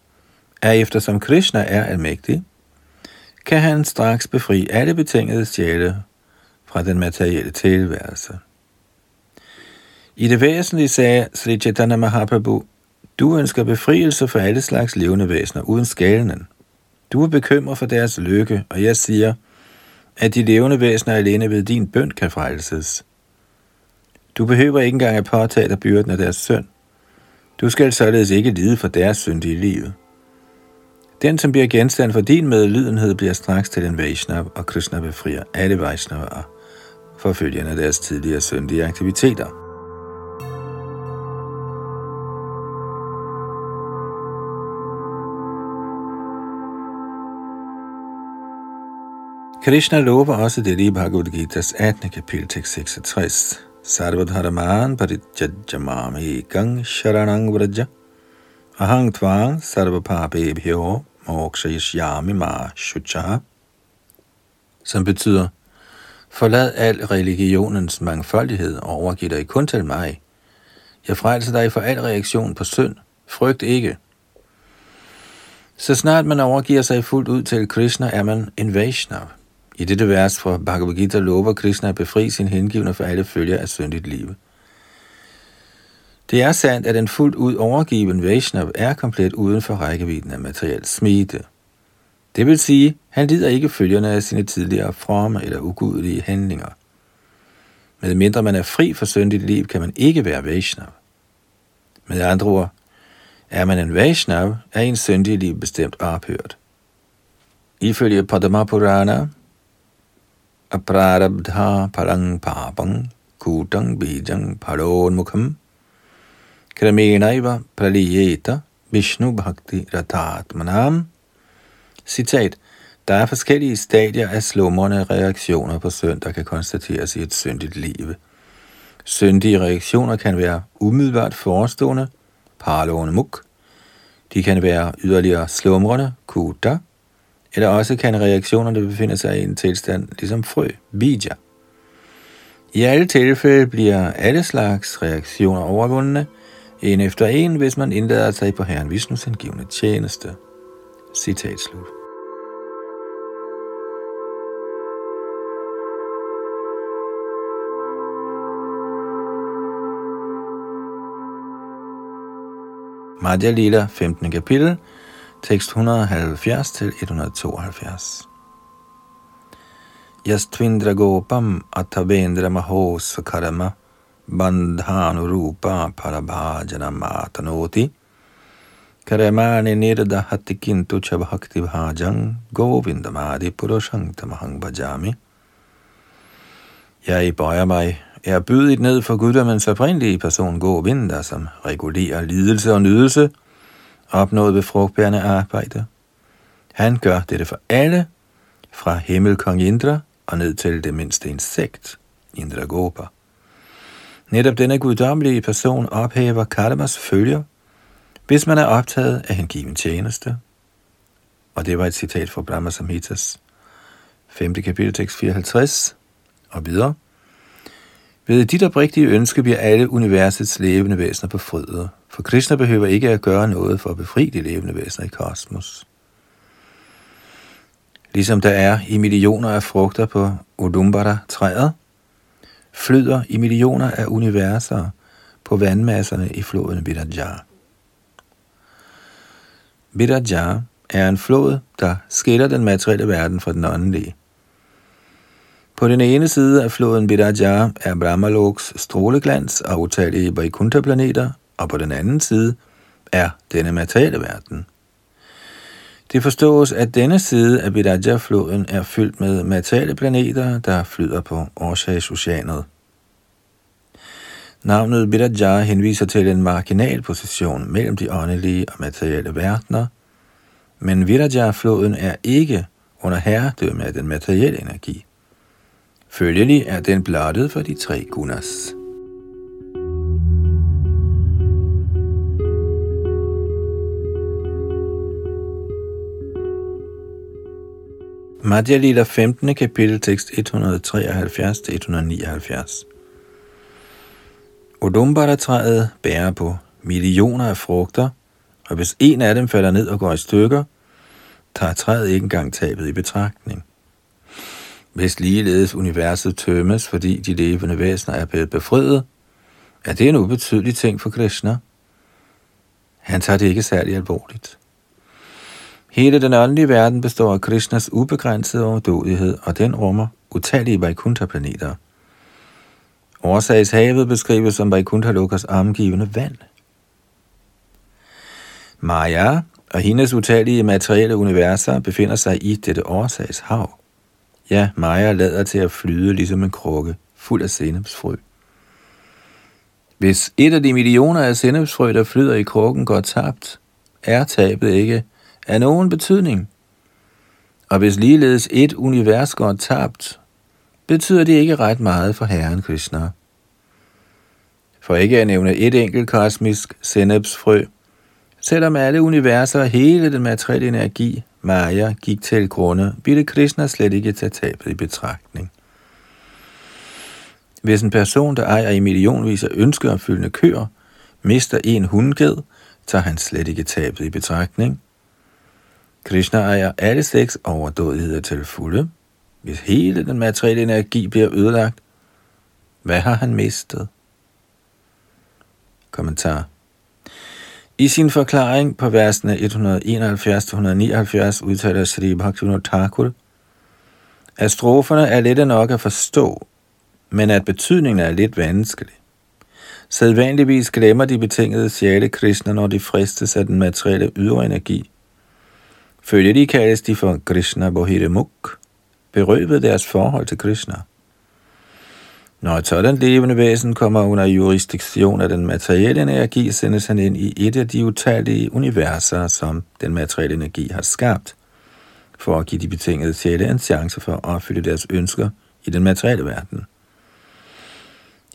at eftersom Krishna er almægtig, kan han straks befri alle betingede sjæle fra den materielle tilværelse. I det væsentlige sagde Sri Chaitanya Mahaprabhu, du ønsker befrielse for alle slags levende væsener uden skalen. Du er bekymret for deres lykke, og jeg siger, at de levende væsener alene ved din bøn kan frelses. Du behøver ikke engang at påtage dig byrden af deres synd. Du skal således ikke lide for deres synd i livet. Den, som bliver genstand for din medlidenhed, bliver straks til en Vaishnav, og Krishna befrier alle Vaishnavaer for følgende af deres tidligere syndige aktiviteter. Krishna lover også det i Bhagavad Gita's 18. kapitel tekst 66. Sarvadharaman paritjajamami gang sharanang vraja ahang tvang sarvapapebhyo mokshayishyami ma shucha som betyder, forlad al religionens mangfoldighed og overgiv dig kun til mig. Jeg frelser dig for al reaktion på synd. Frygt ikke. Så snart man overgiver sig fuldt ud til Krishna, er man en Vaishnav. I dette vers fra Bhagavad Gita lover Krishna at befri sin hengivne for alle følger af syndigt liv. Det er sandt, at en fuldt ud overgiven Vaishnav er komplet uden for rækkevidden af materiel smide. Det vil sige, han lider ikke følgerne af sine tidligere fromme eller ugudelige handlinger. Med mindre man er fri for syndigt liv, kan man ikke være Vaishnav. Med andre ord, er man en Vaishnav, er en syndig liv bestemt ophørt. Ifølge Padma Purana aprarabdha parang papang kutang bijang paronmukham kramenaiva praliyeta Vishnu Bhakti Ratatmanam. Citat. Der er forskellige stadier af slumrende reaktioner på synd, der kan konstateres i et syndigt liv. Syndige reaktioner kan være umiddelbart forestående, parlående muk. De kan være yderligere slumrende, kuta, eller også kan reaktionerne befinde sig i en tilstand ligesom frø, bija. I alle tilfælde bliver alle slags reaktioner overvundne, en efter en, hvis man indlader sig på Herren Vishnus angivende tjeneste. Citat slut. Madhya Lila, 15. kapitel, tekst 170 til 172. Yastvindra gopam atavendra maho karama bandhanu rupa parabhajana matanoti Karamani nirda hatikintu chabhakti bhajang govindamadi purushang tamahang bhajami. Jeg bøjer mig er bydet ned for guddommens oprindelige person Govinda, som regulerer lidelse og nydelse, opnået ved frugtbærende arbejde. Han gør dette for alle, fra himmelkong Indra og ned til det mindste insekt, Indra Gopa. Netop denne guddommelige person ophæver karmas følger, hvis man er optaget af hengiven tjeneste. Og det var et citat fra Brahma Samhitas 5. kapitel tekst 54 og videre. Ved dit oprigtige ønske bliver alle universets levende væsener befriet, for Krishna behøver ikke at gøre noget for at befri de levende væsener i kosmos. Ligesom der er i millioner af frugter på Udumbara-træet, flyder i millioner af universer på vandmasserne i floden Virajar. Virajar er en flod, der skiller den materielle verden fra den åndelige. På den ene side af floden Virajar er Brahmaloks stråleglans og utallige Vaikuntha-planeter, og på den anden side er denne materielle verden. Det forstås, at denne side af Virajar-floden er fyldt med materielle planeter, der flyder på årsagsoceanet. Navnet Virajar henviser til en marginal position mellem de åndelige og materielle verdener, men Virajar-floden er ikke under herredømme af den materielle energi. Følgelig er den blottet for de tre gunas. Madhya Lila 15. kapitel tekst 173-179. Udumbara-træet bærer på millioner af frugter, og hvis en af dem falder ned og går i stykker, tager træet ikke engang tabet i betragtning. Hvis ligeledes universet tømmes, fordi de levende væsener er blevet befriet, er det en ubetydelig ting for Krishna. Han tager det ikke særlig alvorligt. Hele den åndelige verden består af Krishnas ubegrænsede overdådighed, og den rummer utallige Vaikuntha-planeter. Årsagshavet beskrives som Vaikuntha Lokas omgivende vand. Maya og hendes utallige materielle universer befinder sig i dette årsagshav. Ja, Maja lader til at flyde ligesom en krukke, fuld af sennepsfrø. Hvis et af de millioner af sennepsfrø, der flyder i krukken, går tabt, er tabet ikke af nogen betydning. Og hvis ligeledes et univers går tabt, betyder det ikke ret meget for Herren Krishna. For ikke at nævne et enkelt kosmisk sennepsfrø, selvom alle universer og hele den materielle energi Maya gik til grunde, ville Krishna slet ikke tage tabet i betragtning. Hvis en person, der ejer i millionvis af ønskeopfyldende køer, mister en hundged, tager han slet ikke tabet i betragtning. Krishna ejer alle seks overdådigheder til fulde. Hvis hele den materielle energi bliver ødelagt, hvad har han mistet? Kommentar i sin forklaring på versene 171-179 udtaler Sri Bhaktivinoda Thakur, at stroferne er lette nok at forstå, men at betydningen er lidt vanskelig. Sædvanligvis glemmer de betingede sjæle Krishna, når de fristes af den materielle ydre energi. Følge de kaldes de for Krishna Bohirimuk, berøvet deres forhold til Krishna. Når et sådan levende væsen kommer under jurisdiktion af den materielle energi, sendes han ind i et af de utallige universer, som den materielle energi har skabt, for at give de betingede sjæle en chance for at opfylde deres ønsker i den materielle verden.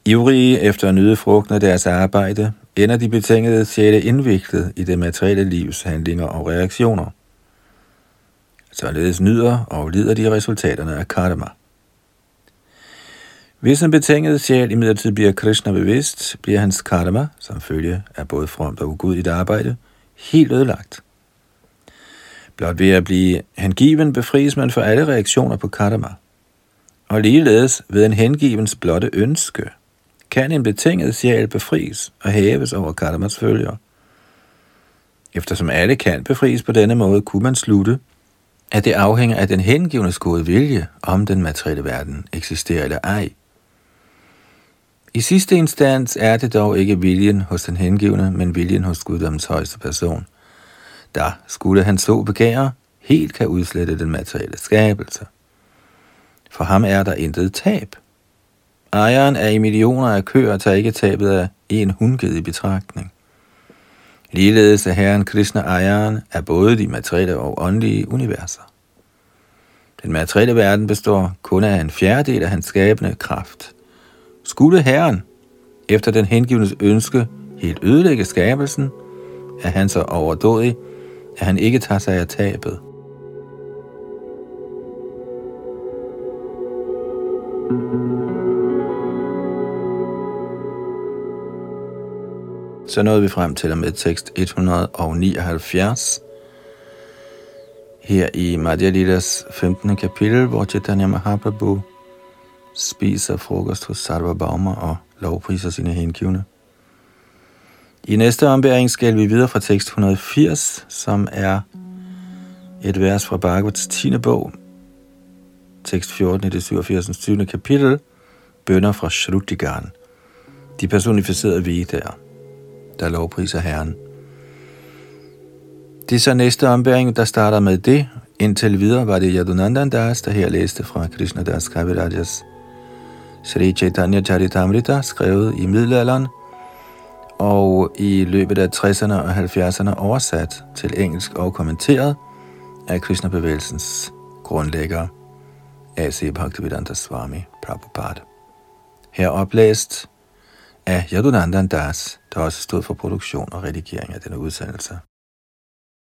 Ivrige efter at nyde frugten af deres arbejde, ender de betingede sjæle indviklet i det materielle livs handlinger og reaktioner. Således nyder og lider de resultaterne af karma. Hvis en betinget sjæl imidlertid bliver Krishna bevidst, bliver hans karma, som følge af både fromt og ugudeligt arbejde, helt ødelagt. Blot ved at blive hengiven befries man for alle reaktioner på karma. Og ligeledes ved en hengivens blotte ønske, kan en betinget sjæl befries og hæves over karmas følger. Eftersom alle kan befries på denne måde, kunne man slutte, at det afhænger af den hengivnes gode vilje, om den materielle verden eksisterer eller ej. I sidste instans er det dog ikke viljen hos den hengivne, men viljen hos guddommens højeste person, der skulle han så begære, helt kan udslette den materielle skabelse. For ham er der intet tab. Ejeren af i millioner af køer tager ikke tabet af en hundged i betragtning. Ligeledes er Herren Krishna ejeren af både de materielle og åndelige universer. Den materielle verden består kun af en fjerdedel af hans skabende kraft. Skulle Herren, efter den hengivnes ønske, helt ødelægge skabelsen, er han så overdådig, at han ikke tager sig af tabet. Så nåede vi frem til med tekst 179. Her i Madhya Lidas 15. kapitel, hvor Chaitanya Mahaprabhu spiser frokost hos Sarvabhauma og lovpriser sine hengivne. I næste ombæring skal vi videre fra tekst 180, som er et vers fra Bhagavats 10. bog, tekst 14 i det 87. 20. kapitel, bønder fra Shrutigan, de personificerede vi der, der lovpriser Herren. Det er så næste ombæring, der starter med det. Indtil videre var det Yadunandan Das, der her læste fra Krishna Das Kavirajas Sri Chaitanya Charitamrita, skrevet i middelalderen, og i løbet af 60'erne og 70'erne oversat til engelsk og kommenteret af Krishna-bevægelsens grundlægger, A.C. Bhaktivedanta Swami Prabhupada. Her oplæst af Yadunandan Das, der også stod for produktion og redigering af denne udsendelse.